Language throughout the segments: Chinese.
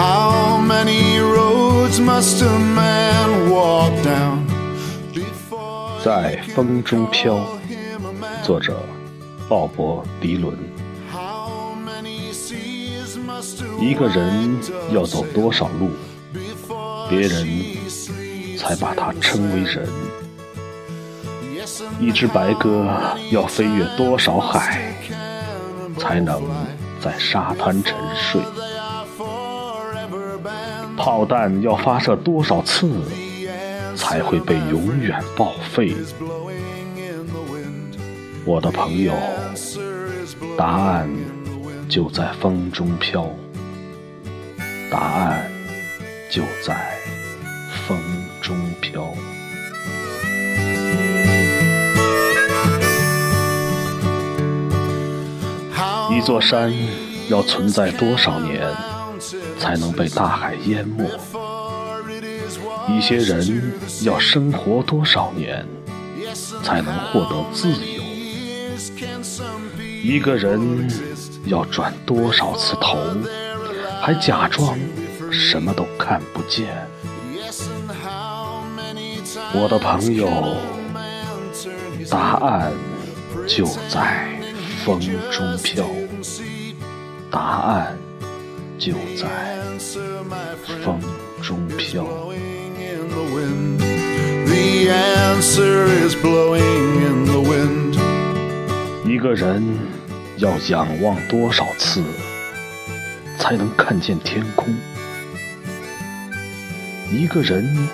how many roads must a man walk down 在风中飘，作者鲍勃·迪伦，一个人要走多少路，别人才把他称为人。一只白鸽要飞越多少海，才能在沙滩沉睡？炮弹要发射多少次才会被永远报废？我的朋友答案就在风中飘。答案就在风中飘。一座山要存在多少年？才能被大海淹没？一些人要生活多少年，才能获得自由？一个人要转多少次头，还假装什么都看不见？我的朋友，答案就在风中飘，答案就在风中飘。一个人要仰望多少次才能看见天空？一个人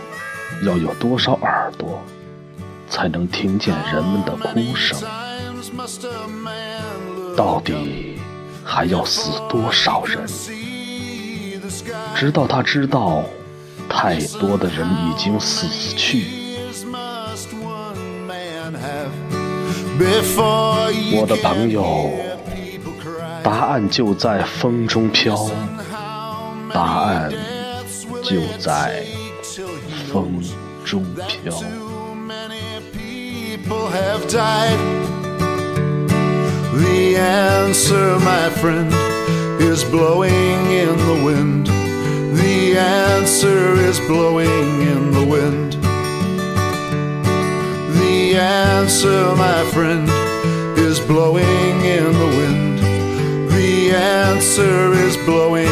要有多少耳朵才能听见人们的哭声？到底还要死多少人？直到他知道太多的人已经死去。我的朋友答案就在风中飘。答案就在风中飘。The answer my friend is blowing in the wind. The answer is blowing in the wind. The answer, my friend, is blowing in the wind. The answer is blowing